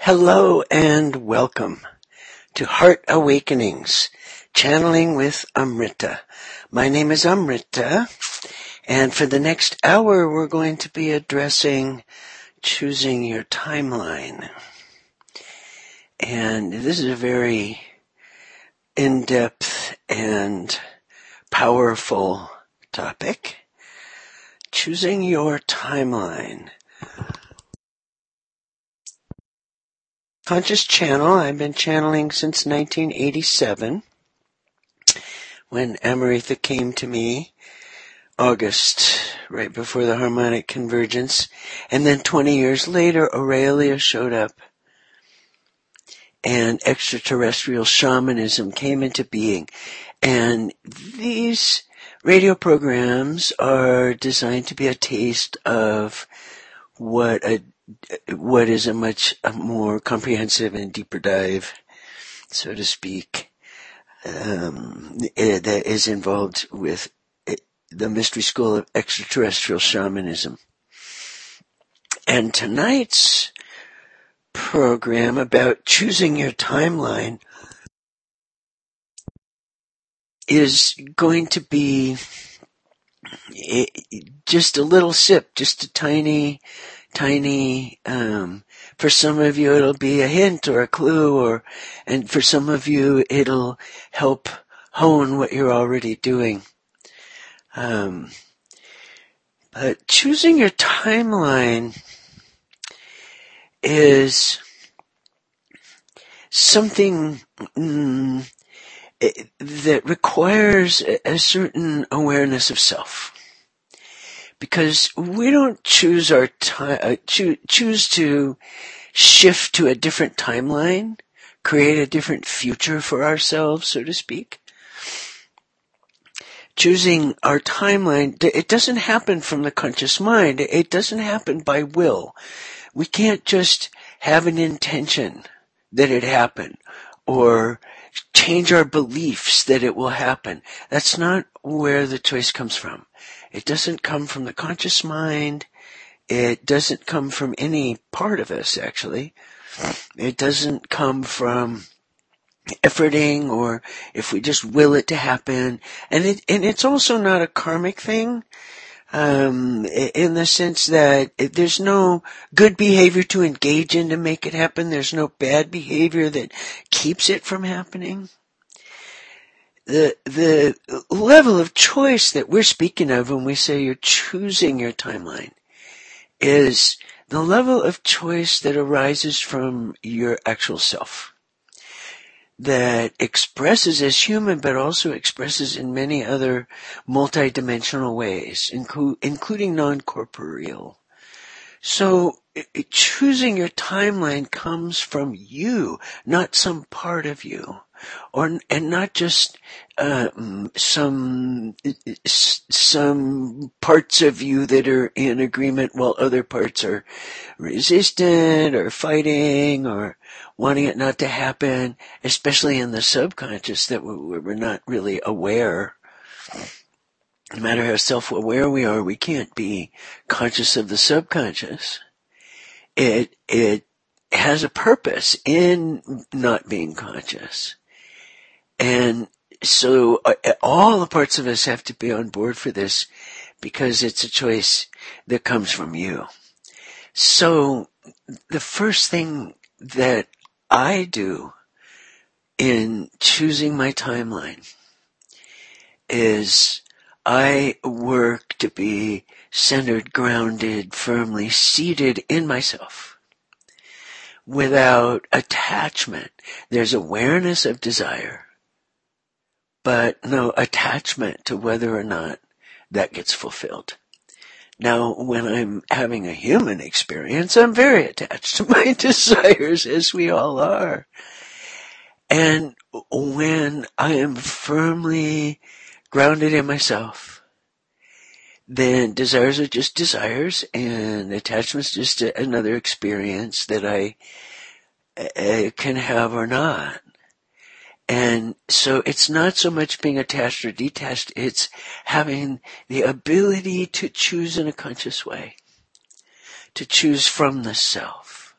Hello and welcome to Heart Awakenings, channeling with Amrita. My name is Amrita, and for the next hour we're going to be addressing choosing your timeline. And this is a very in-depth and powerful topic. Choosing your timeline. Conscious Channel, I've been channeling since 1987 when Amrita came to me August, right before the harmonic convergence. And then 20 years later, Aurelia showed up and extraterrestrial shamanism came into being. And these radio programs are designed to be a taste of what a what is a much more comprehensive and deeper dive, so to speak, um, eh, that is involved with eh, the mystery school of extraterrestrial shamanism. And tonight's program about choosing your timeline is going to be eh, just a little sip, just a tiny tiny, um, for some of you it'll be a hint or a clue or, and for some of you it'll help hone what you're already doing. Um, but choosing your timeline is something mm, that requires a certain awareness of self because we don't choose our time, uh, choo- choose to shift to a different timeline, create a different future for ourselves, so to speak. Choosing our timeline, it doesn't happen from the conscious mind. It doesn't happen by will. We can't just have an intention that it happen or change our beliefs that it will happen. That's not where the choice comes from. It doesn't come from the conscious mind. It doesn't come from any part of us, actually. It doesn't come from efforting or if we just will it to happen. And it, and it's also not a karmic thing. Um, in the sense that there's no good behavior to engage in to make it happen. There's no bad behavior that keeps it from happening the the level of choice that we're speaking of when we say you're choosing your timeline is the level of choice that arises from your actual self. That expresses as human but also expresses in many other multidimensional ways inclu- including non-corporeal. So choosing your timeline comes from you not some part of you or and not just uh, some some parts of you that are in agreement while other parts are resistant or fighting or wanting it not to happen, especially in the subconscious that we're not really aware. No matter how self-aware we are, we can't be conscious of the subconscious. It, it has a purpose in not being conscious. And so uh, all the parts of us have to be on board for this because it's a choice that comes from you. So the first thing that I do in choosing my timeline is I work to be centered, grounded, firmly seated in myself without attachment. There's awareness of desire but no attachment to whether or not that gets fulfilled. Now, when I'm having a human experience, I'm very attached to my desires, as we all are. And when I am firmly grounded in myself, then desires are just desires and attachment's just another experience that I uh, can have or not. And so it's not so much being attached or detached, it's having the ability to choose in a conscious way. To choose from the self.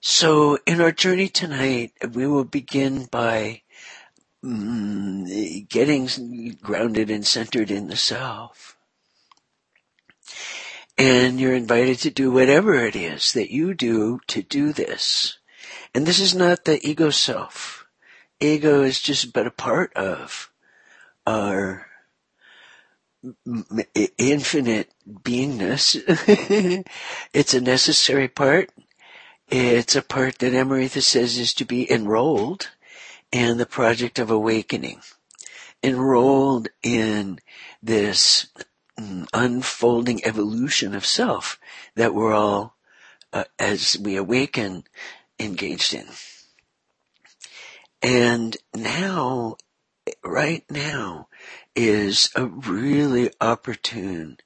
So in our journey tonight, we will begin by mm, getting grounded and centered in the self. And you're invited to do whatever it is that you do to do this. And this is not the ego self. Ego is just but a part of our infinite beingness. it's a necessary part. It's a part that Amrita says is to be enrolled in the project of awakening. Enrolled in this mm, unfolding evolution of self that we're all, uh, as we awaken, engaged in. And now, right now, is a really opportune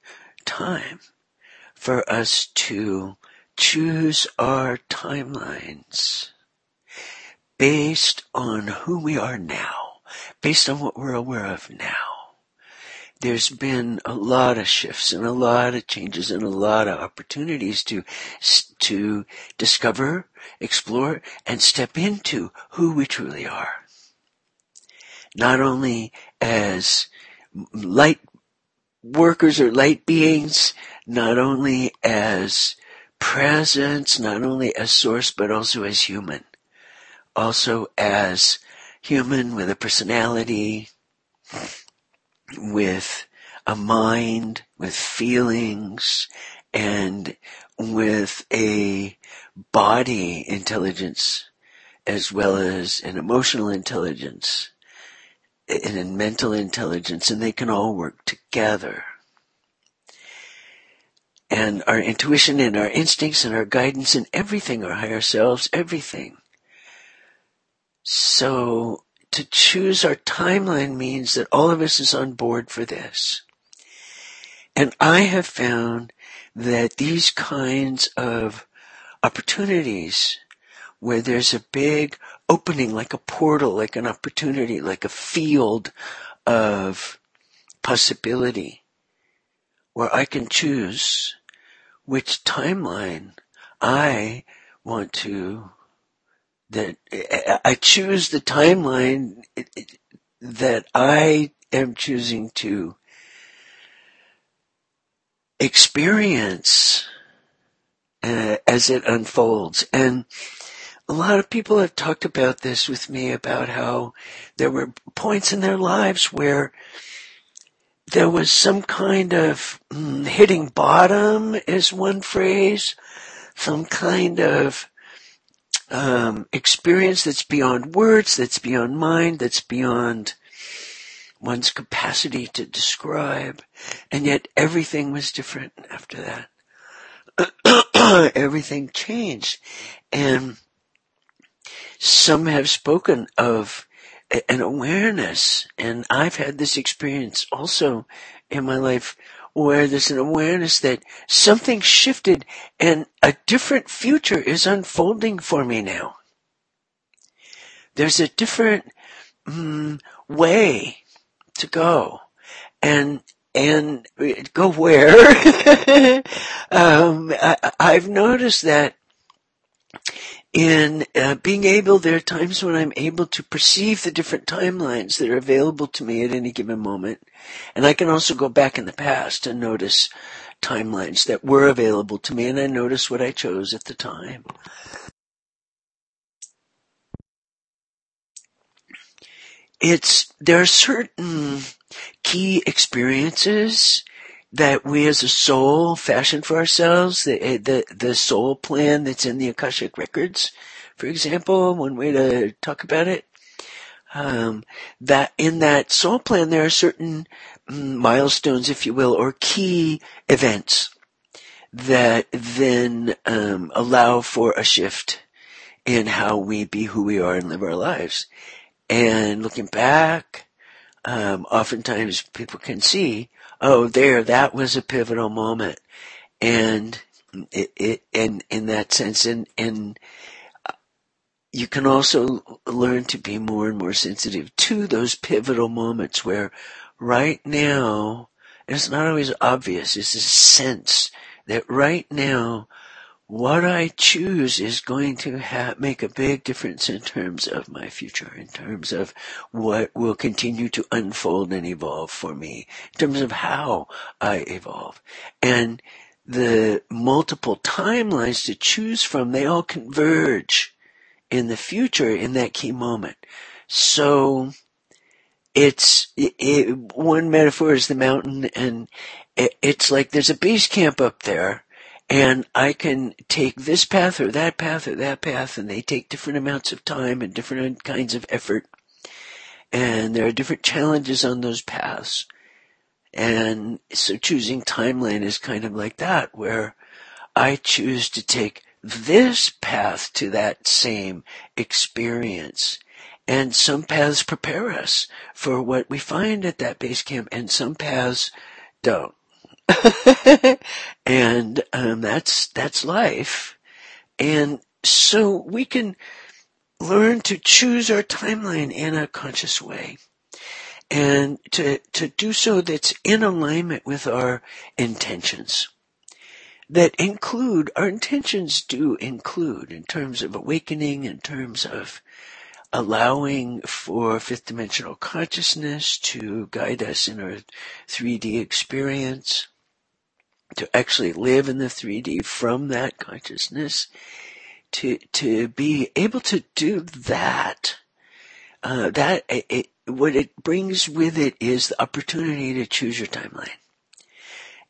time for us to choose our timelines based on who we are now, based on what we're aware of now. There's been a lot of shifts and a lot of changes and a lot of opportunities to, to discover, explore, and step into who we truly are. Not only as light workers or light beings, not only as presence, not only as source, but also as human. Also as human with a personality, with a mind, with feelings, and with a body intelligence as well as an emotional intelligence and a mental intelligence, and they can all work together. And our intuition and our instincts and our guidance and everything, our higher selves, everything. So to choose our timeline means that all of us is on board for this. And I have found that these kinds of opportunities where there's a big opening, like a portal, like an opportunity, like a field of possibility where I can choose which timeline I want to, that I choose the timeline that I am choosing to experience uh, as it unfolds. And a lot of people have talked about this with me about how there were points in their lives where there was some kind of mm, hitting bottom is one phrase, some kind of um, experience that's beyond words, that's beyond mind, that's beyond one's capacity to describe, and yet everything was different after that. everything changed, and some have spoken of an awareness, and I've had this experience also in my life where there's an awareness that something shifted and a different future is unfolding for me now. There's a different mm, way to go, and and go where? um, I, I've noticed that in uh, being able, there are times when I'm able to perceive the different timelines that are available to me at any given moment. And I can also go back in the past and notice timelines that were available to me and I notice what I chose at the time. It's, there are certain key experiences that we as a soul fashion for ourselves, the, eh, the, the soul plan that's in the Akashic records, for example, one way to talk about it. Um, that in that soul plan there are certain mm, milestones, if you will, or key events that then um, allow for a shift in how we be who we are and live our lives. And looking back, um, oftentimes people can see oh, there, that was a pivotal moment. And it, it and in that sense, and, and uh, you can also learn to be more and more sensitive to those pivotal moments where right now, it's not always obvious, it's a sense that right now what I choose is going to ha- make a big difference in terms of my future, in terms of what will continue to unfold and evolve for me, in terms of how I evolve. And the multiple timelines to choose from, they all converge in the future in that key moment. So it's it, it, one metaphor is the mountain, and it, it's like there's a base camp up there, and I can take this path or that path or that path, and they take different amounts of time and different kinds of effort, and there are different challenges on those paths. And so choosing timeline is kind of like that, where I choose to take this path to that same experience. And some paths prepare us for what we find at that base camp, and some paths don't. and um, that's that's life. And so we can learn to choose our timeline in a conscious way and to, to do so that's in alignment with our intentions. That include, our intentions do include in terms of awakening, in terms of allowing for fifth dimensional consciousness to guide us in our 3D experience, to actually live in the 3D from that consciousness, to, to be able to do that, uh, that, it, what it brings with it is the opportunity to choose your timeline.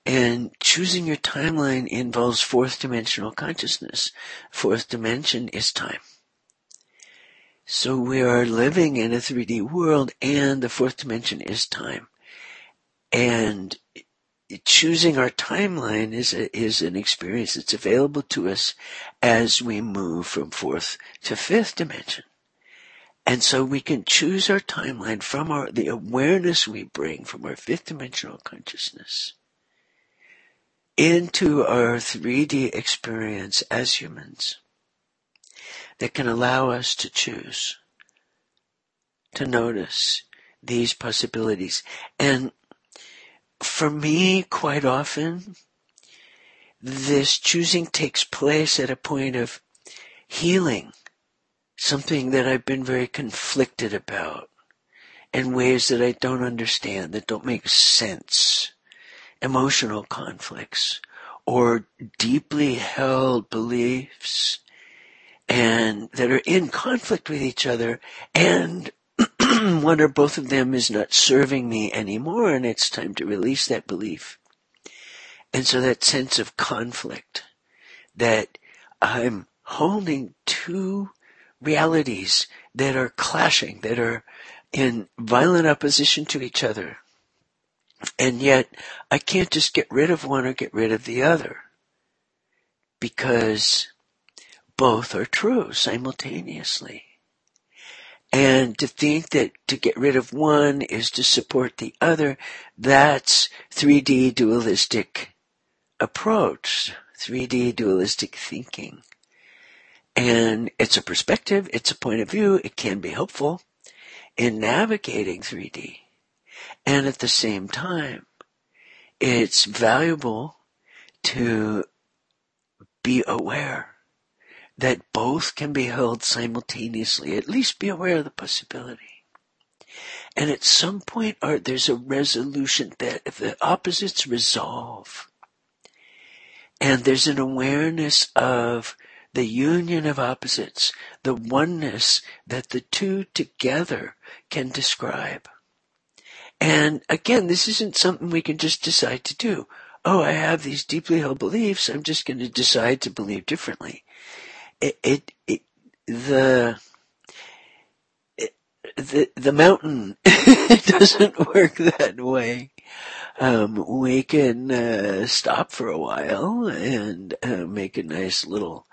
And choosing your timeline involves fourth dimensional consciousness. Fourth dimension is time. So we are living in a 3D world and the fourth dimension is time. And choosing our timeline is a, is an experience that's available to us as we move from fourth to fifth dimension. And so we can choose our timeline from our, the awareness we bring from our fifth dimensional consciousness into our 3D experience as humans that can allow us to choose, to notice these possibilities. And for me, quite often, this choosing takes place at a point of healing something that I've been very conflicted about in ways that I don't understand, that don't make sense. Emotional conflicts or deeply held beliefs and that are in conflict with each other and one or both of them is not serving me anymore and it's time to release that belief. And so that sense of conflict that I'm holding two realities that are clashing, that are in violent opposition to each other. And yet, I can't just get rid of one or get rid of the other. Because both are true simultaneously. And to think that to get rid of one is to support the other, that's 3D dualistic approach, 3D dualistic thinking. And it's a perspective, it's a point of view, it can be helpful in navigating 3D. And at the same time, it's valuable to be aware that both can be held simultaneously, at least be aware of the possibility. And at some point, Art, there's a resolution that if the opposites resolve, and there's an awareness of the union of opposites, the oneness that the two together can describe. And again, this isn't something we can just decide to do. Oh, I have these deeply held beliefs. I'm just going to decide to believe differently. It, it, the, the, the mountain doesn't work that way. Um, we can uh, stop for a while and uh, make a nice little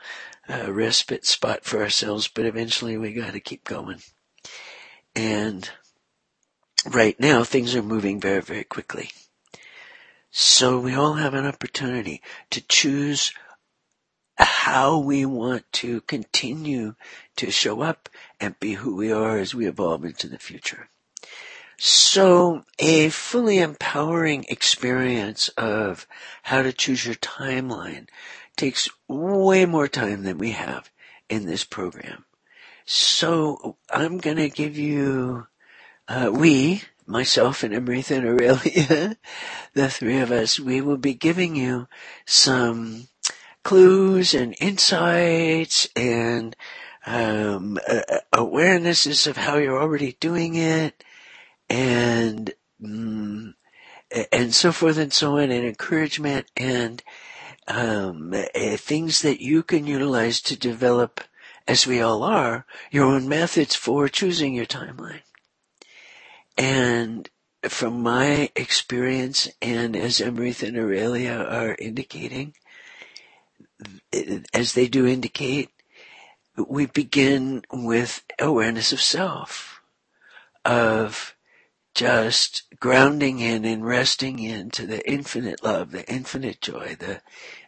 uh, respite spot for ourselves, but eventually we got to keep going. And right now things are moving very, very quickly. So we all have an opportunity to choose how we want to continue to show up and be who we are as we evolve into the future. So a fully empowering experience of how to choose your timeline takes way more time than we have in this program. So I'm gonna give you, uh, we, myself and Amrita and Aurelia, the three of us, we will be giving you some clues and insights and um, uh, awarenesses of how you're already doing it, and mm, and so forth and so on, and encouragement and um, uh, things that you can utilize to develop, as we all are, your own methods for choosing your timeline. And from my experience, and as Amrita and Aurelia are indicating, as they do indicate, we begin with awareness of self, of just grounding in and resting into the infinite love, the infinite joy, the,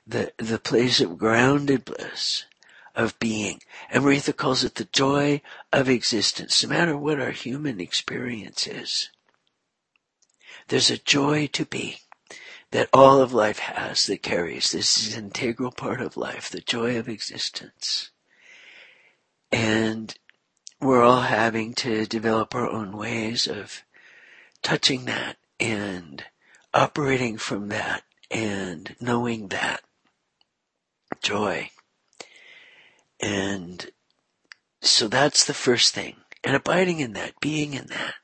the, the place of grounded bliss of being. Amrita calls it the joy of existence, no matter what our human experience is. There's a joy to be that all of life has that carries. This is an integral part of life, the joy of existence. And we're all having to develop our own ways of touching that and operating from that and knowing that joy. And so that's the first thing. And abiding in that, being in that,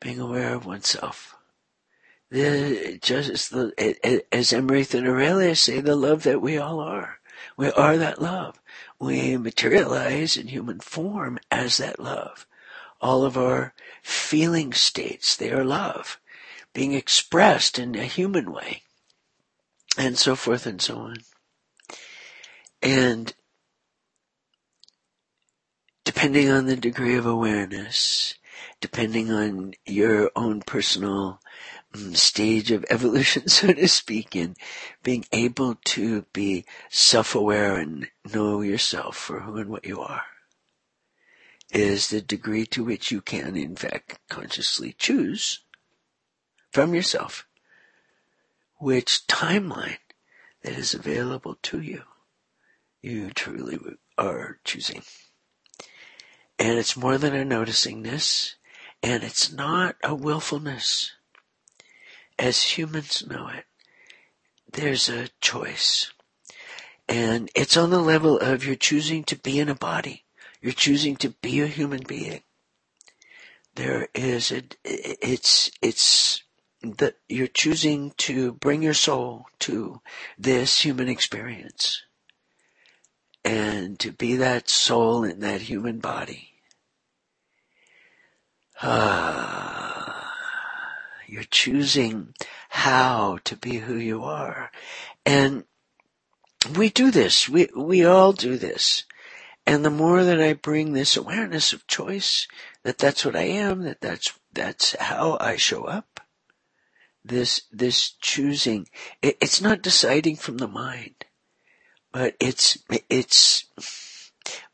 being aware of oneself. The, just the, as Amrita and Aurelia say, the love that we all are. We are that love we materialize in human form as that love. All of our feeling states, they are love, being expressed in a human way, and so forth and so on. And depending on the degree of awareness, depending on your own personal stage of evolution, so to speak, in being able to be self-aware and know yourself for who and what you are is the degree to which you can, in fact, consciously choose from yourself which timeline that is available to you you truly are choosing. And it's more than a noticingness, and it's not a willfulness as humans know it, there's a choice. And it's on the level of you're choosing to be in a body. You're choosing to be a human being. There is a, it's, it's that you're choosing to bring your soul to this human experience. And to be that soul in that human body. Ah you're choosing how to be who you are. And we do this. We, we all do this. And the more that I bring this awareness of choice, that that's what I am, that that's, that's how I show up, this, this choosing, it, it's not deciding from the mind, but it's, it's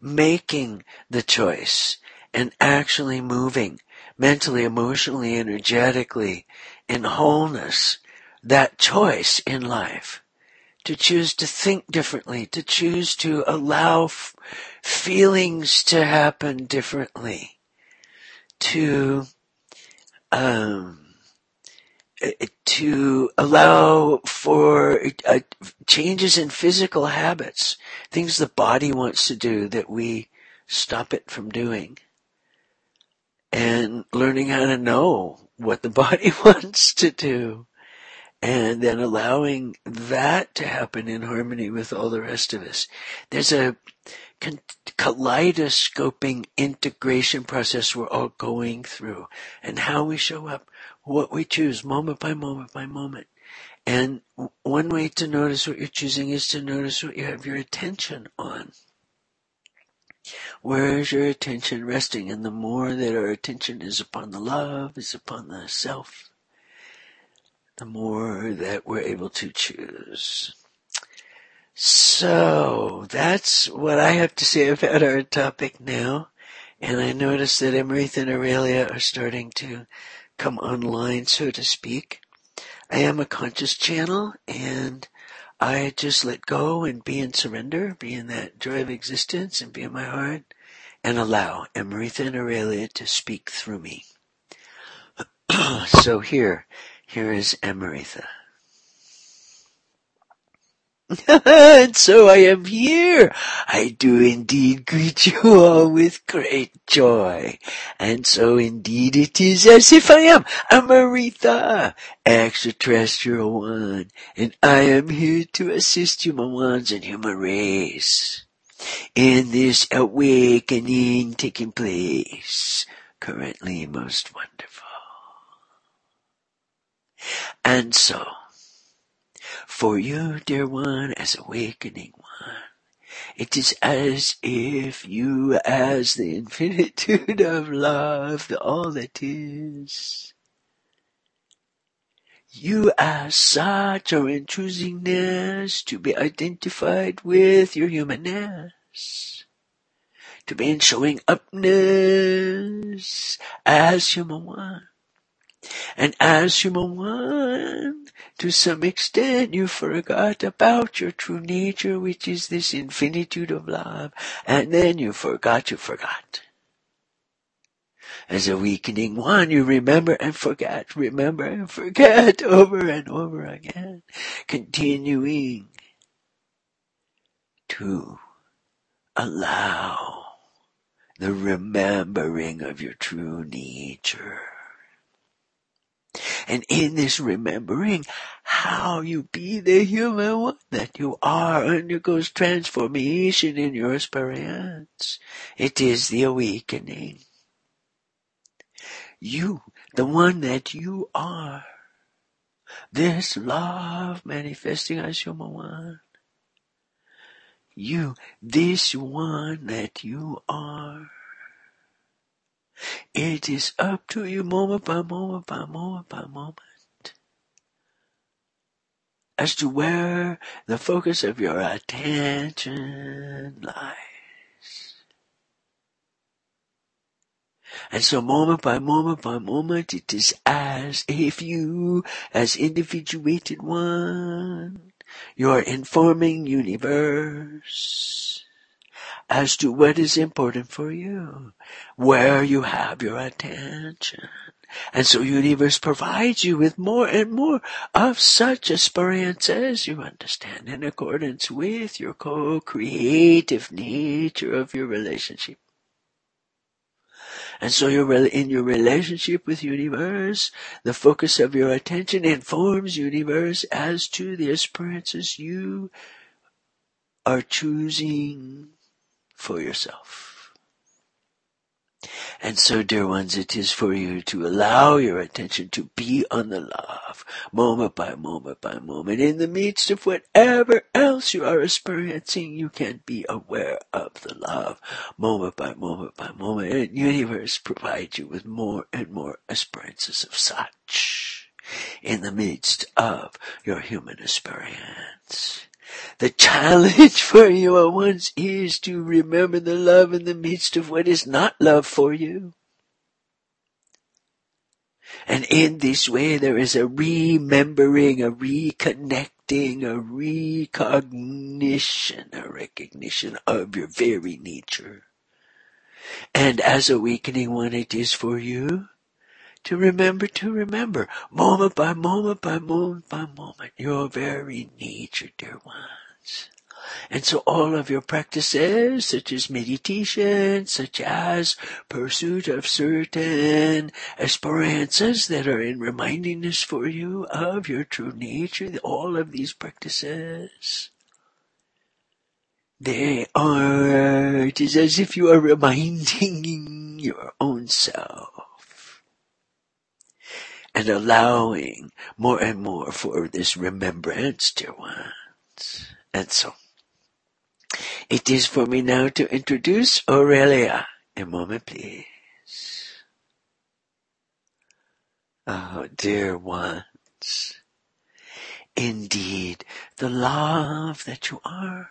making the choice and actually moving mentally, emotionally, energetically, in wholeness, that choice in life. To choose to think differently, to choose to allow f- feelings to happen differently, to, um, to allow for uh, changes in physical habits, things the body wants to do that we stop it from doing and learning how to know what the body wants to do and then allowing that to happen in harmony with all the rest of us. There's a kaleidoscoping integration process we're all going through and how we show up, what we choose moment by moment by moment. And one way to notice what you're choosing is to notice what you have your attention on. Where is your attention resting? And the more that our attention is upon the love, is upon the self, the more that we're able to choose. So that's what I have to say about our topic now. And I notice that Amrita and Aurelia are starting to come online, so to speak. I am a conscious channel and I just let go and be in surrender, be in that joy of existence and be in my heart and allow Amrita and Aurelia to speak through me. so here, here is Amrita. and so I am here. I do indeed greet you all with great joy. And so indeed it is as if I am Amrita, extraterrestrial one, and I am here to assist human ones and human race in this awakening taking place currently most wonderful. And so, for you, dear one, as awakening one, it is as if you, as the infinitude of love, the all that is, you as such are in choosingness to be identified with your humanness, to be in showing upness as human one. And as human one, to some extent you forgot about your true nature, which is this infinitude of love, and then you forgot you forgot. As a weakening one, you remember and forget, remember and forget over and over again, continuing to allow the remembering of your true nature. And in this remembering how you be the human one that you are undergoes transformation in your experience. It is the awakening. You, the one that you are. This love manifesting as human one. You, this one that you are. It is up to you moment by moment by moment by moment as to where the focus of your attention lies. And so moment by moment by moment, it is as if you, as individuated one, your informing universe as to what is important for you, where you have your attention. And so universe provides you with more and more of such experiences you understand in accordance with your co-creative nature of your relationship. And so you're in your relationship with universe, the focus of your attention informs universe as to the experiences you are choosing for yourself. And so, dear ones, it is for you to allow your attention to be on the love, moment by moment by moment. In the midst of whatever else you are experiencing, you can be aware of the love, moment by moment by moment. And universe provides you with more and more experiences of such in the midst of your human experience. The challenge for you at once is to remember the love in the midst of what is not love for you. And in this way there is a remembering, a reconnecting, a recognition, a recognition of your very nature. And as a weakening one it is for you to remember to remember, moment by moment by moment by moment, your very nature, dear ones. And so all of your practices, such as meditation, such as pursuit of certain experiences that are in reminding us for you of your true nature, all of these practices, they are, it is as if you are reminding your own self and allowing more and more for this remembrance, dear ones. And so, it is for me now to introduce Aurelia. A moment, please. Oh, dear ones. Indeed, the love that you are.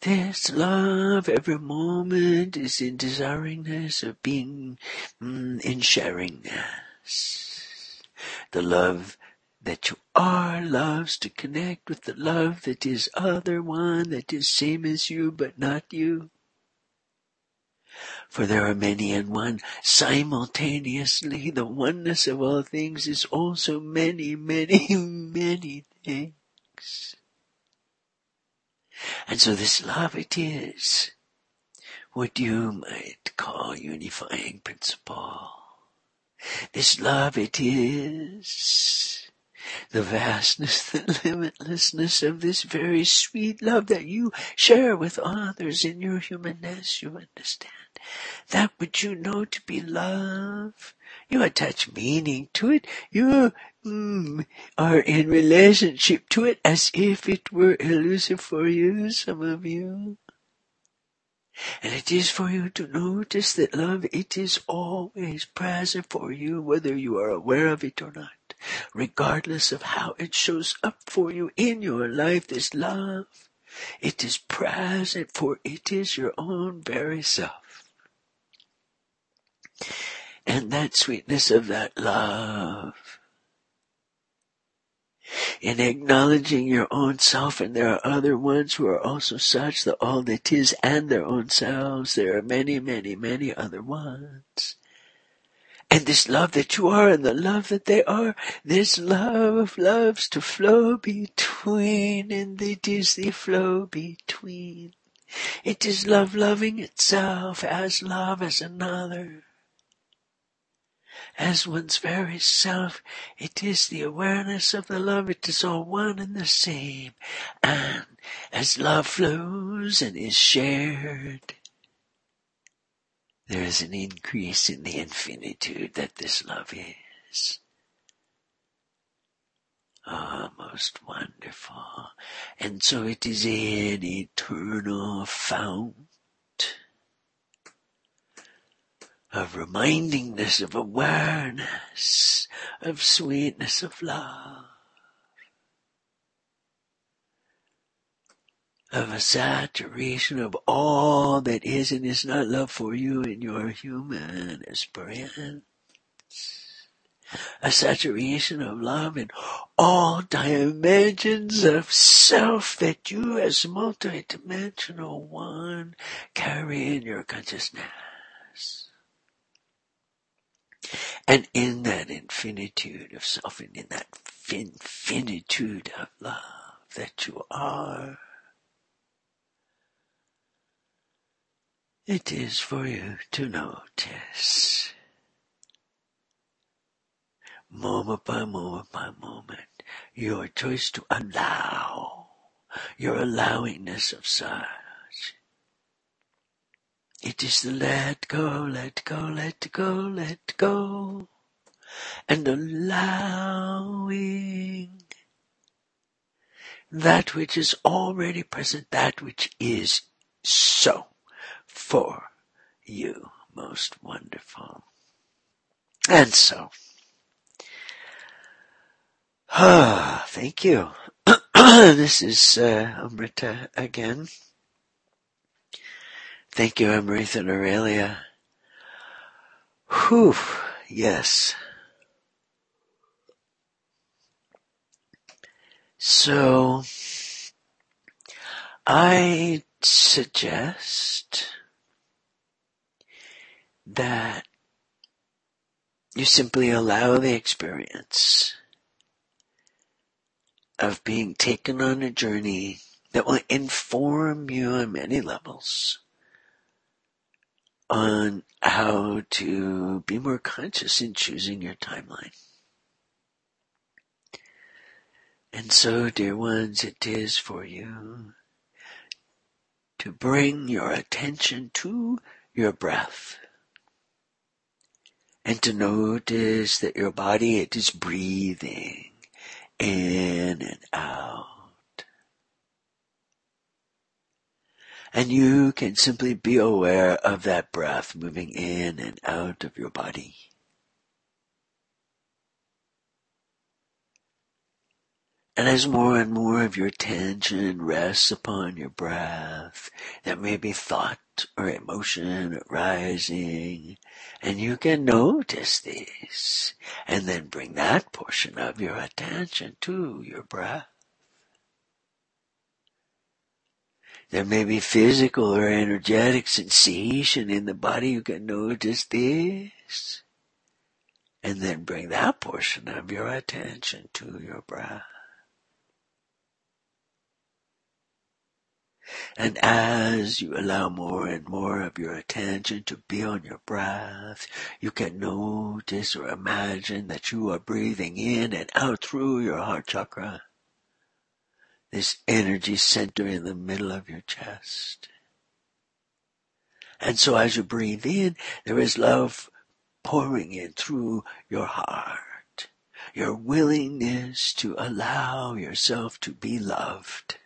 This love every moment is in desiringness of being mm, in sharingness the love that you are loves to connect with the love that is other one, that is same as you but not you. For there are many and one simultaneously. The oneness of all things is also many, many, many things. And so this love it is what you might call unifying principle. This love it is the vastness, the limitlessness of this very sweet love that you share with others in your humanness, you understand. That which you know to be love, you attach meaning to it, you mm, are in relationship to it as if it were elusive for you, some of you. And it is for you to notice that love, it is always present for you, whether you are aware of it or not. Regardless of how it shows up for you in your life, this love, it is present for it is your own very self. And that sweetness of that love in acknowledging your own self. And there are other ones who are also such that all that is and their own selves there are many many many other ones. And this love that you are and the love that they are this love of loves to flow between and it is the flow between. It is love loving itself as love as another as one's very self. It is the awareness of the love. It is all one and the same. And as love flows and is shared, there is an increase in the infinitude that this love is. Ah, oh, most wonderful. And so it is an eternal fount of remindingness, of awareness, of sweetness, of love, of a saturation of all that is and is not love for you in your human experience. A saturation of love in all dimensions of self that you as multidimensional one carry in your consciousness. And in that infinitude of self and in that infinitude of love that you are, it is for you to notice moment by moment by moment your choice to allow your allowingness of such it is the let go, let go, let go, let go. And allowing that which is already present, that which is so for you. Most wonderful. And so, ah, thank you. this is uh, Amrita again. Thank you, Amrita and Aurelia. Whew, yes. So, I suggest that you simply allow the experience of being taken on a journey that will inform you on many levels on how to be more conscious in choosing your timeline. And so, dear ones, it is for you to bring your attention to your breath and to notice that your body, it is breathing in and out. And you can simply be aware of that breath moving in and out of your body. And as more and more of your attention rests upon your breath, there may be thought or emotion arising, and you can notice these, and then bring that portion of your attention to your breath. There may be physical or energetic sensation in the body. You can notice this. And then bring that portion of your attention to your breath. And as you allow more and more of your attention to be on your breath, you can notice or imagine that you are breathing in and out through your heart chakra this energy center in the middle of your chest. And so as you breathe in, there is love pouring in through your heart. Your willingness to allow yourself to be loved.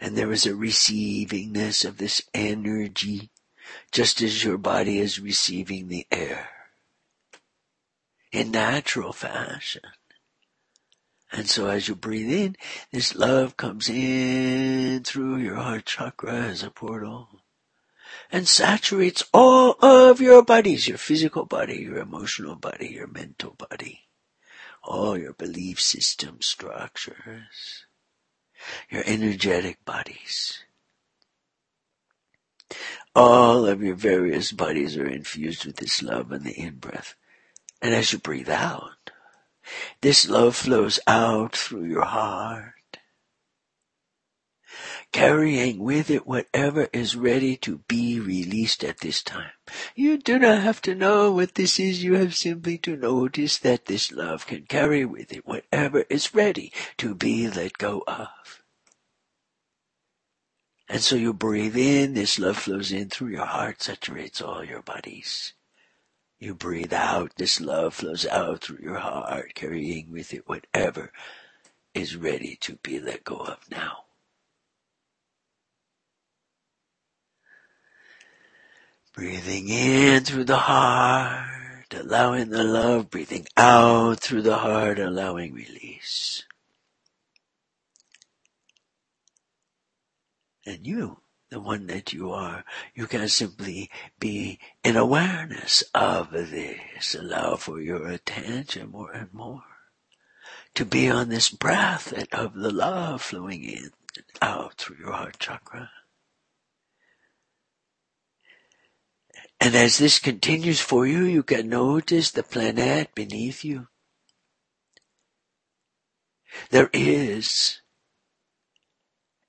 And there is a receivingness of this energy, just as your body is receiving the air. In natural fashion. And so as you breathe in, this love comes in through your heart chakra as a portal and saturates all of your bodies, your physical body, your emotional body, your mental body, all your belief system structures, your energetic bodies. All of your various bodies are infused with this love in the in-breath. And as you breathe out, this love flows out through your heart, carrying with it whatever is ready to be released at this time. You do not have to know what this is. You have simply to notice that this love can carry with it whatever is ready to be let go of. And so you breathe in, this love flows in through your heart, saturates all your bodies. You breathe out, this love flows out through your heart, carrying with it whatever is ready to be let go of now. Breathing in through the heart, allowing the love, breathing out through the heart, allowing release. And you the one that you are. You can simply be in awareness of this. Allow for your attention more and more to be on this breath and of the love flowing in and out through your heart chakra. And as this continues for you, you can notice the planet beneath you. There is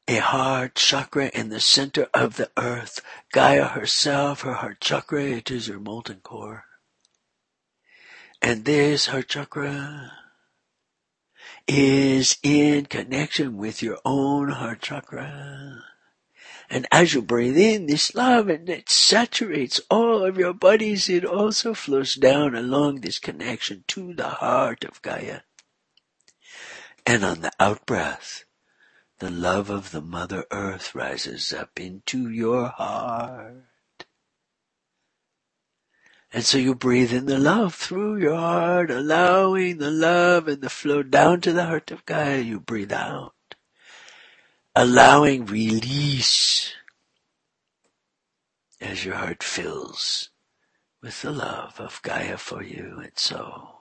a heart chakra in the center of the earth. Gaia herself, her heart chakra, it is her molten core. And this heart chakra is in connection with your own heart chakra. And as you breathe in this love and it saturates all of your bodies, it also flows down along this connection to the heart of Gaia. And on the out breath, the love of the Mother Earth rises up into your heart. And so you breathe in the love through your heart, allowing the love and the flow down to the heart of Gaia. You breathe out, allowing release as your heart fills with the love of Gaia for you. And so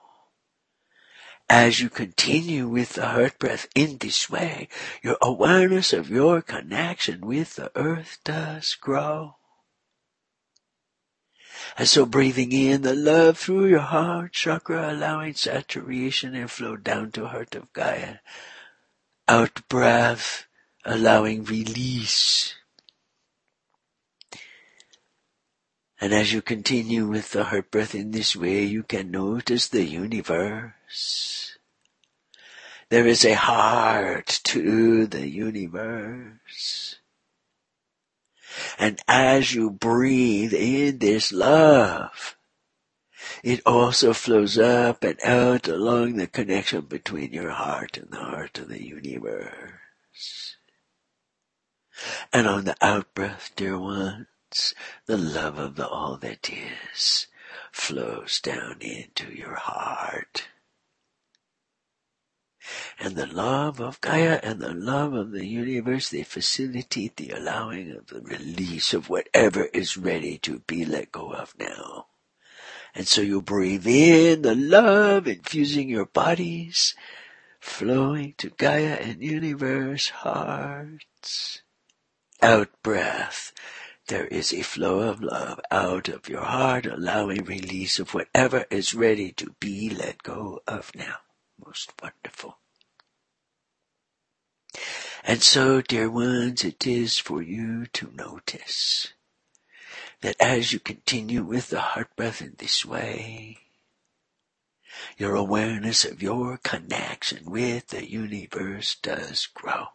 as you continue with the heart breath in this way, your awareness of your connection with the earth does grow. And so breathing in the love through your heart chakra, allowing saturation and flow down to heart of Gaia. Out breath, allowing release. And as you continue with the heart breath in this way, you can notice the universe. There is a heart to the universe. And as you breathe in this love, it also flows up and out along the connection between your heart and the heart of the universe. And on the out breath, dear one, the love of the all that is flows down into your heart. And the love of Gaia and the love of the universe, they facilitate the allowing of the release of whatever is ready to be let go of now. And so you breathe in the love, infusing your bodies, flowing to Gaia and universe hearts. Out breath. There is a flow of love out of your heart, allowing release of whatever is ready to be let go of now. Most wonderful. And so, dear ones, it is for you to notice that as you continue with the heart breath in this way, your awareness of your connection with the universe does grow.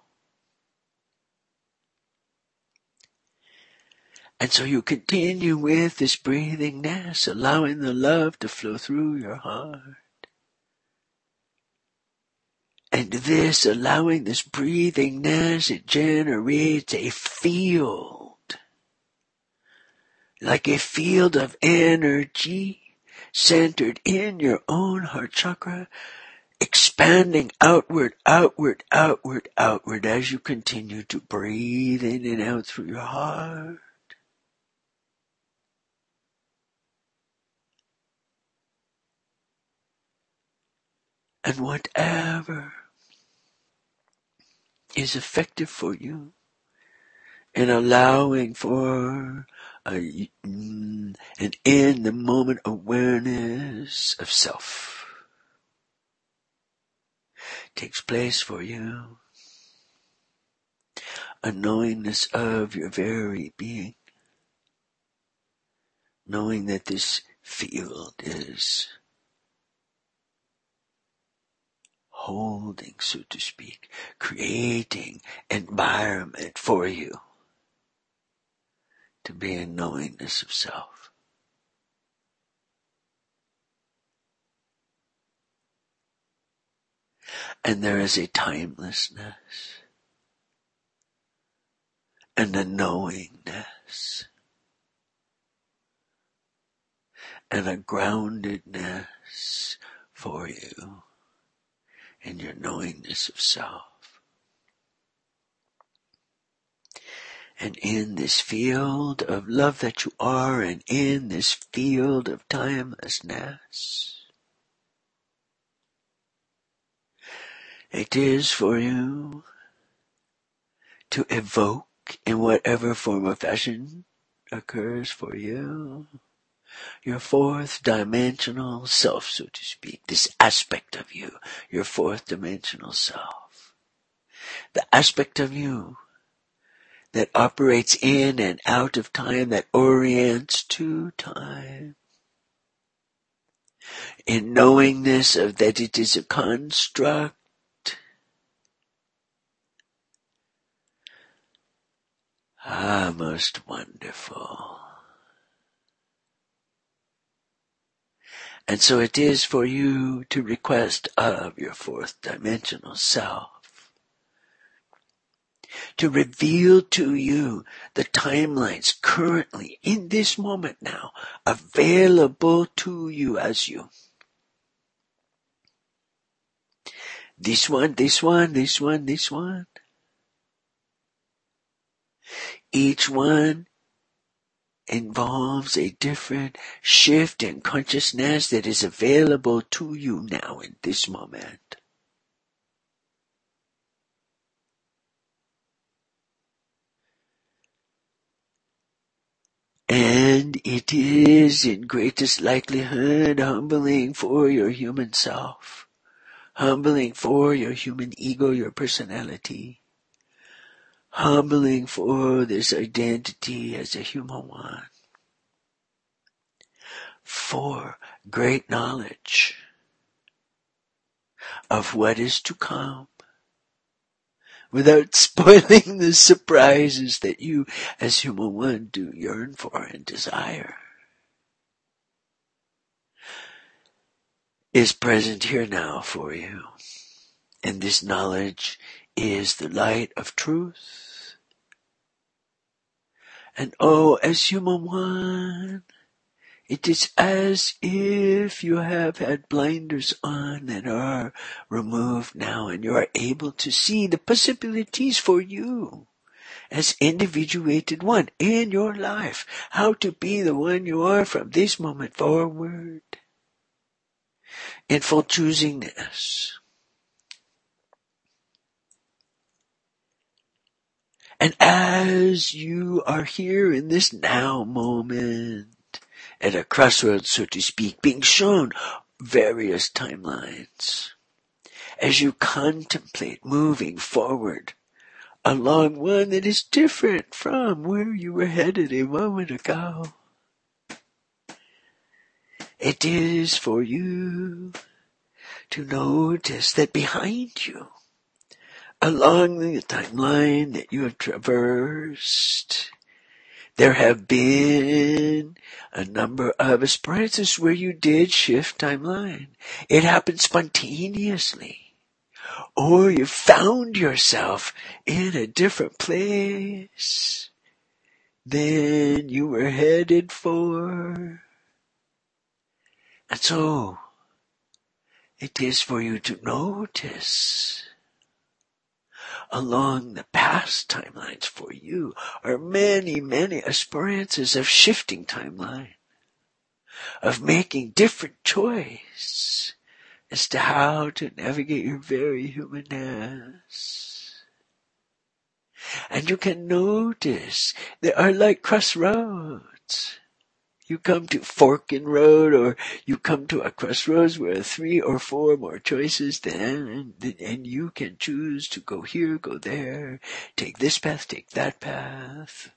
And so you continue with this breathingness, allowing the love to flow through your heart. And this, allowing this breathingness, it generates a field. Like a field of energy centered in your own heart chakra, expanding outward, outward, outward, outward as you continue to breathe in and out through your heart. And whatever is effective for you in allowing for a, mm, an in the moment awareness of self takes place for you. A knowingness of your very being. Knowing that this field is holding, so to speak, creating environment for you to be in knowingness of self. And there is a timelessness and a knowingness and a groundedness for you and your knowingness of self. And in this field of love that you are, and in this field of timelessness, it is for you to evoke in whatever form or fashion occurs for you your fourth dimensional self, so to speak, this aspect of you, your fourth dimensional self. The aspect of you that operates in and out of time, that orients to time. In knowingness of that it is a construct, Ah, most wonderful. And so it is for you to request of your fourth dimensional self to reveal to you the timelines currently in this moment now available to you as you. This one, this one, this one, this one. Each one involves a different shift in consciousness that is available to you now in this moment. And it is in greatest likelihood humbling for your human self, humbling for your human ego, your personality humbling for this identity as a human one. For great knowledge of what is to come without spoiling the surprises that you as human one do yearn for and desire. Is present here now for you. And this knowledge is the light of truth. And oh, as human one, It is as if you have had blinders on and are removed now and you are able to see the possibilities for you as individuated one in your life, how to be the one you are from this moment forward in full choosingness. And as you are here in this now moment, at a crossroads, so to speak, being shown various timelines, as you contemplate moving forward along one that is different from where you were headed a moment ago, it is for you to notice that behind you along the timeline that you have traversed, there have been a number of experiences where you did shift timeline. It happened spontaneously. Or you found yourself in a different place than you were headed for. And so, it is for you to notice along the past timelines for you are many, many experiences of shifting timeline, of making different choice as to how to navigate your very humanness. And you can notice there are like crossroads you come to Forking Road or you come to a crossroads where three or four more choices then and, you can choose to go here, go there, take this path, take that path.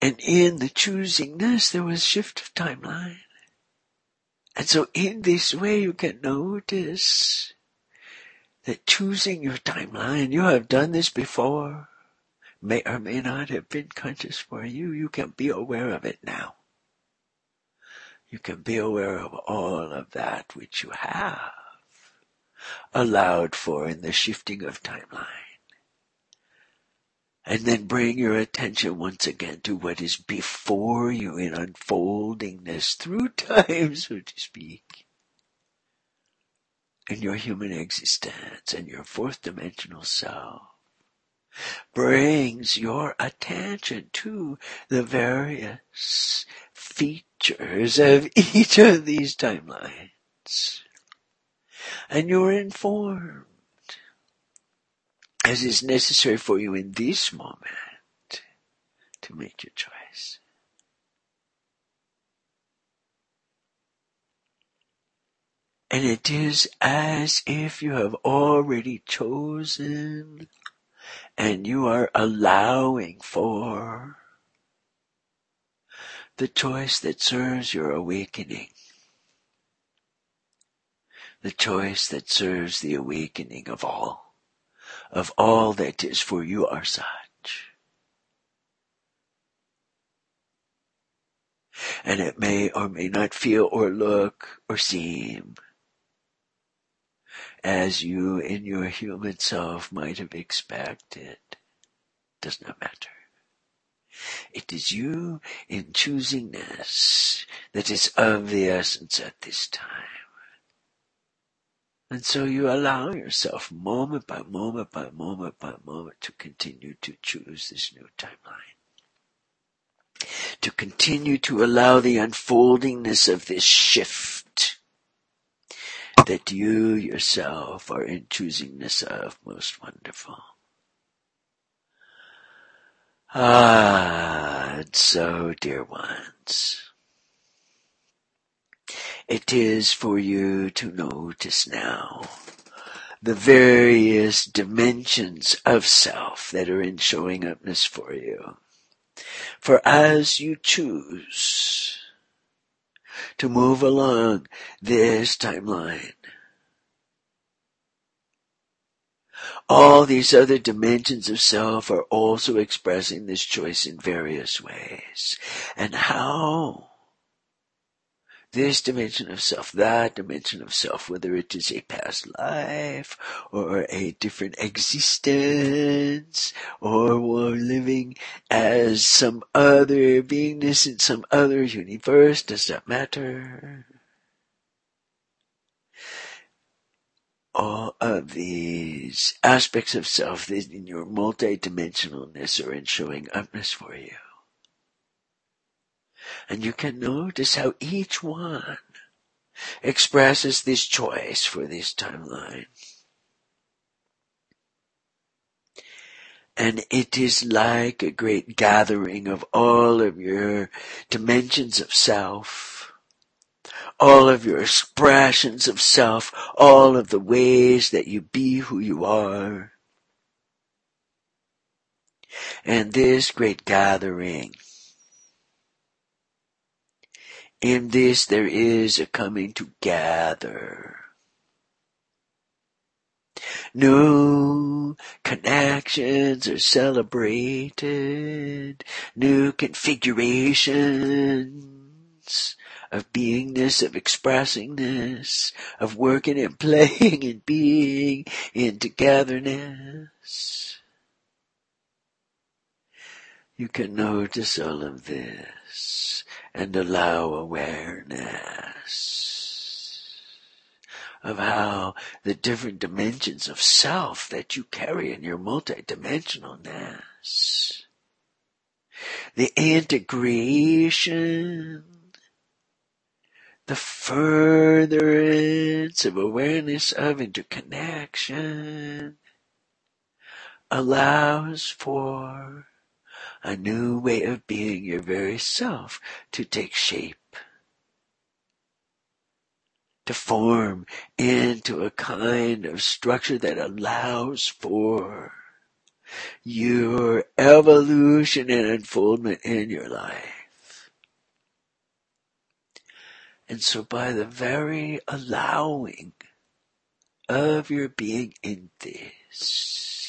And in the choosingness, there was shift of timeline. And so in this way, you can notice that choosing your timeline, you have done this before may or may not have been conscious for you, you can be aware of it now. You can be aware of all of that which you have allowed for in the shifting of timeline. And then bring your attention once again to what is before you in unfoldingness through time, so to speak. In your human existence and your fourth dimensional self brings your attention to the various features of each of these timelines. And you're informed as is necessary for you in this moment to make your choice. And it is as if you have already chosen and you are allowing for the choice that serves your awakening. The choice that serves the awakening of all, of all that is for you are such. And it may or may not feel or look or seem as you in your human self might have expected. Does not matter. It is you in choosingness that is of the essence at this time. And so you allow yourself moment by moment by moment by moment to continue to choose this new timeline. To continue to allow the unfoldingness of this shift that you yourself are in choosingness of most wonderful. Ah, and so dear ones, it is for you to notice now the various dimensions of self that are in showing upness for you. For as you choose to move along this timeline. All these other dimensions of self are also expressing this choice in various ways. And how this dimension of self, that dimension of self, whether it is a past life or a different existence or we're living as some other beingness in some other universe, does not matter. all of these aspects of self that in your multidimensionalness are in showing upness for you. And you can notice how each one expresses this choice for this timeline. And it is like a great gathering of all of your dimensions of self, all of your expressions of self, all of the ways that you be who you are. And this great gathering in this there is a coming together. New connections are celebrated, new configurations of beingness, of expressingness, of working and playing and being in togetherness. You can notice all of this and allow awareness of how the different dimensions of self that you carry in your multidimensionalness, the integration, the furtherance of awareness of interconnection allows for a new way of being your very self to take shape, to form into a kind of structure that allows for your evolution and unfoldment in your life. And so by the very allowing of your being in this,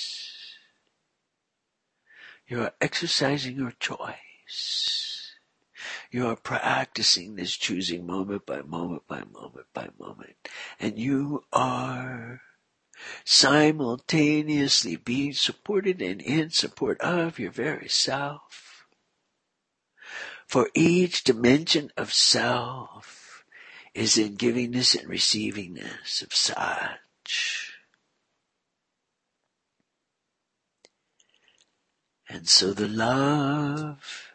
you are exercising your choice. You are practicing this choosing moment by moment by moment by moment. And you are simultaneously being supported and in support of your very self. For each dimension of self is in givingness and receivingness of such. And so the love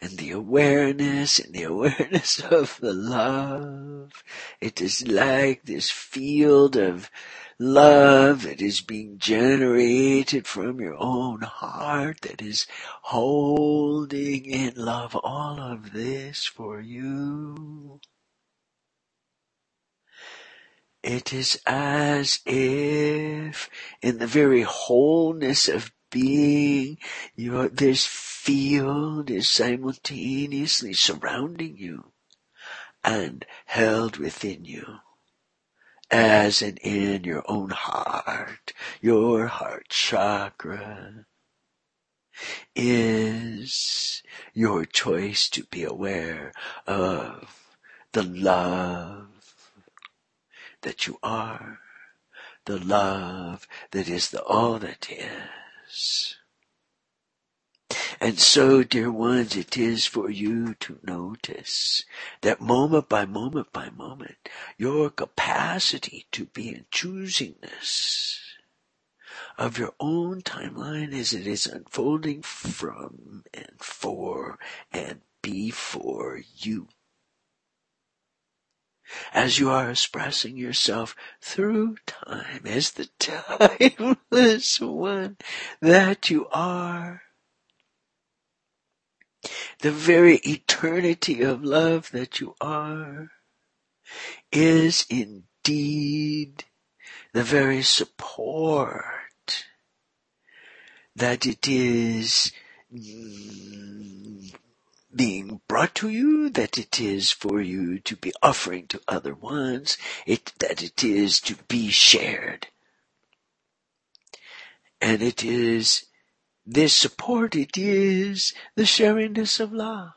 and the awareness and the awareness of the love, it is like this field of love that is being generated from your own heart that is holding in love all of this for you. It is as if in the very wholeness of being, your, this field is simultaneously surrounding you and held within you as and in your own heart, your heart chakra is your choice to be aware of the love that you are, the love that is the all that is and so, dear ones, it is for you to notice that moment by moment by moment, your capacity to be in choosingness of your own timeline as it is unfolding from and for and before you as you are expressing yourself through time as the timeless one that you are. The very eternity of love that you are is indeed the very support that it is being brought to you, that it is for you to be offering to other ones, it, that it is to be shared. And it is this support, it is the sharingness of love.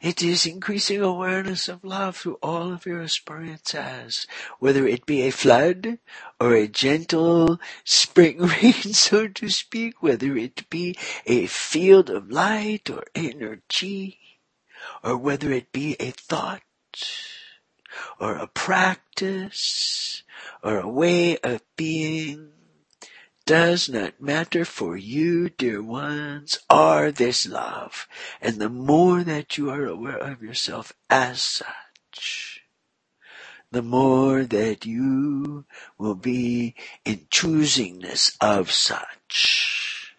It is increasing awareness of love through all of your experiences, whether it be a flood or a gentle spring rain, so to speak, whether it be a field of light or energy, or whether it be a thought or a practice or a way of being does not matter for you, dear ones, are this love. And the more that you are aware of yourself as such, the more that you will be in choosingness of such.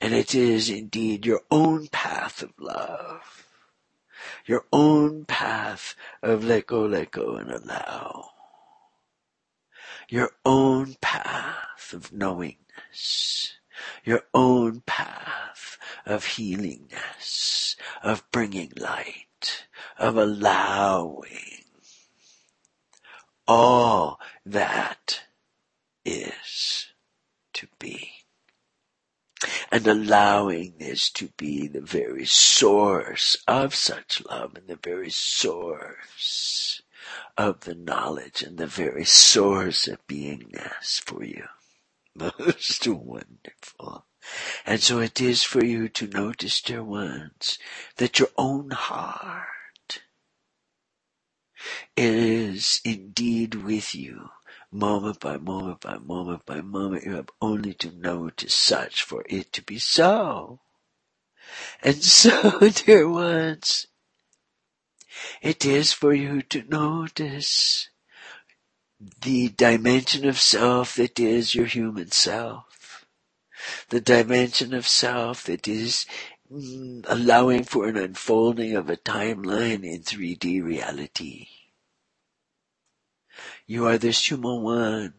And it is indeed your own path of love, your own path of let go, let go and allow your own path of knowingness, your own path of healingness, of bringing light, of allowing. All that is to be. And allowing this to be the very source of such love and the very source of the knowledge and the very source of beingness for you. Most wonderful. And so it is for you to notice, dear ones, that your own heart is indeed with you moment by moment by moment by moment. You have only to know it is such for it to be so. And so, dear ones, it is for you to notice the dimension of self that is your human self. The dimension of self that is allowing for an unfolding of a timeline in 3D reality. You are this human one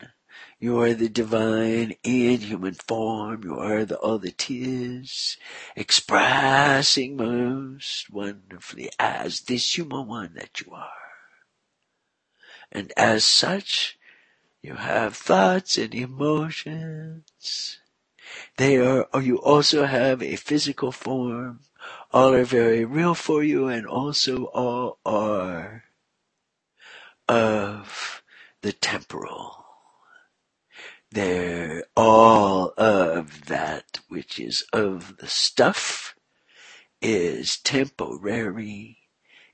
you are the divine in human form. You are the all that is, expressing most wonderfully as this human one that you are. And as such, you have thoughts and emotions. They are, you also have a physical form. All are very real for you and also all are of the temporal they're all of that which is of the stuff is temporary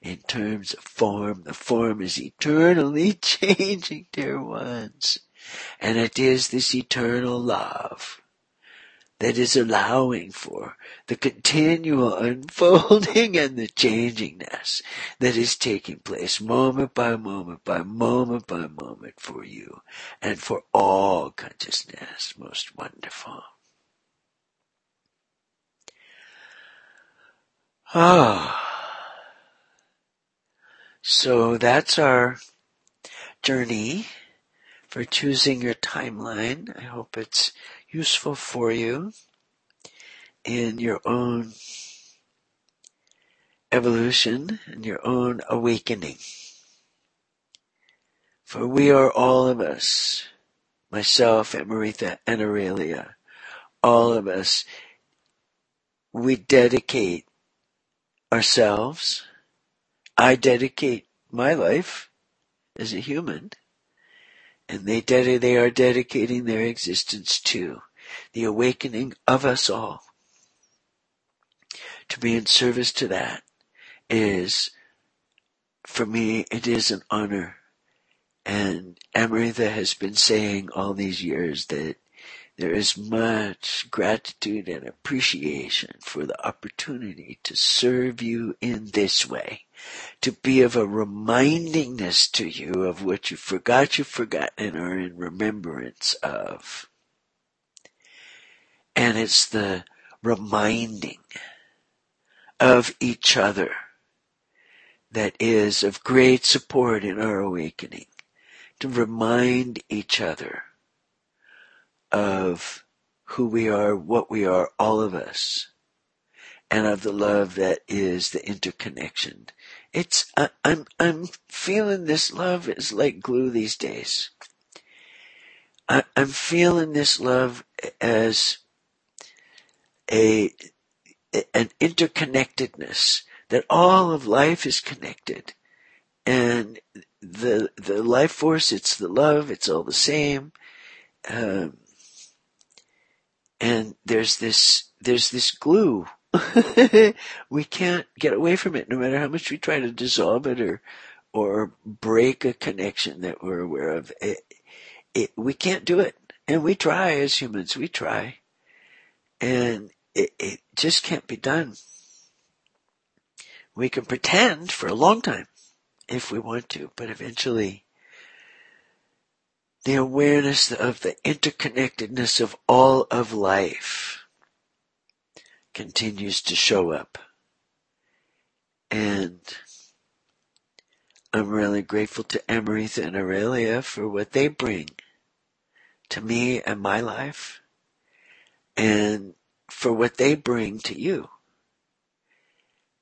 in terms of form. The form is eternally changing, dear ones. And it is this eternal love that is allowing for the continual unfolding and the changingness that is taking place moment by moment by moment by moment for you and for all consciousness. Most wonderful. Ah. So that's our journey for choosing your timeline. I hope it's useful for you in your own evolution and your own awakening. For we are all of us, myself, and Maritha, and Aurelia, all of us, we dedicate ourselves. I dedicate my life as a human and they, ded- they are dedicating their existence to the awakening of us all. To be in service to that is, for me, it is an honor. And Amrita has been saying all these years that there is much gratitude and appreciation for the opportunity to serve you in this way to be of a remindingness to you of what you forgot you forgot and are in remembrance of. And it's the reminding of each other that is of great support in our awakening. To remind each other of who we are, what we are, all of us, and of the love that is the interconnection it's I, I'm I'm feeling this love is like glue these days. I, I'm feeling this love as a an interconnectedness, that all of life is connected. And the, the life force, it's the love, it's all the same. Um, and there's this, there's this glue. we can't get away from it no matter how much we try to dissolve it or, or break a connection that we're aware of. It, it, we can't do it. And we try as humans, we try. And it, it just can't be done. We can pretend for a long time if we want to, but eventually the awareness of the interconnectedness of all of life continues to show up. And I'm really grateful to Amaritha and Aurelia for what they bring to me and my life and for what they bring to you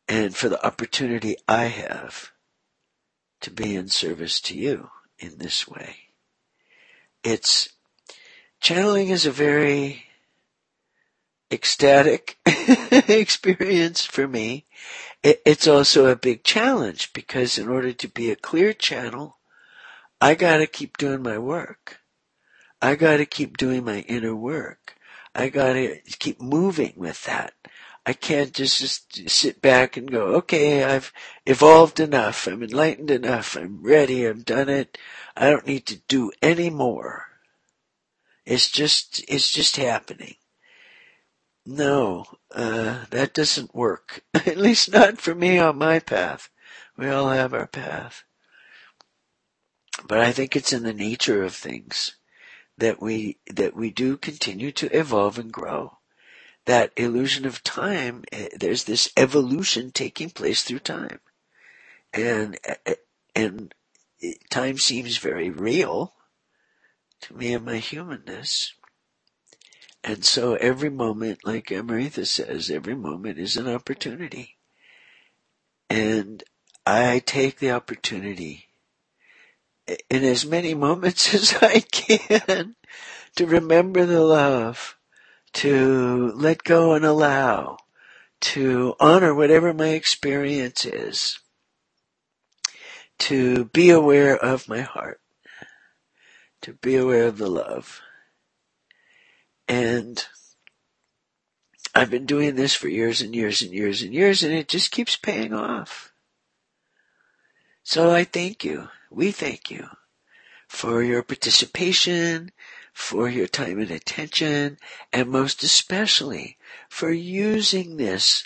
and for the opportunity I have to be in service to you in this way. It's channeling is a very ecstatic experience for me it, it's also a big challenge because in order to be a clear channel, I gotta keep doing my work. I gotta keep doing my inner work. I gotta keep moving with that. I can't just, just sit back and go, okay, I've evolved enough. I'm enlightened enough. I'm ready. I've done it. I don't need to do any more. It's just, it's just happening. No, uh, that doesn't work. At least not for me on my path. We all have our path. But I think it's in the nature of things that we, that we do continue to evolve and grow. That illusion of time, eh, there's this evolution taking place through time. And, eh, and time seems very real to me and my humanness. And so every moment, like Amaritha says, every moment is an opportunity. And I take the opportunity in as many moments as I can to remember the love, to let go and allow, to honor whatever my experience is, to be aware of my heart, to be aware of the love. And I've been doing this for years and years and years and years and it just keeps paying off. So I thank you. We thank you for your participation, for your time and attention, and most especially for using this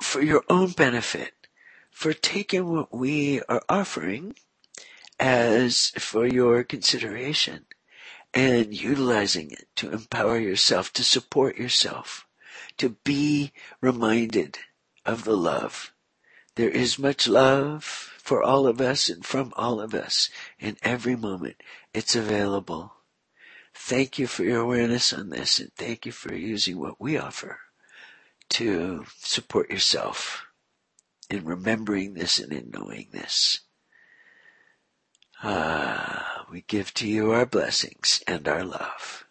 for your own benefit, for taking what we are offering as for your consideration and utilizing it to empower yourself, to support yourself, to be reminded of the love. There is much love for all of us and from all of us in every moment. It's available. Thank you for your awareness on this and thank you for using what we offer to support yourself in remembering this and in knowing this. Ah, we give to you our blessings and our love.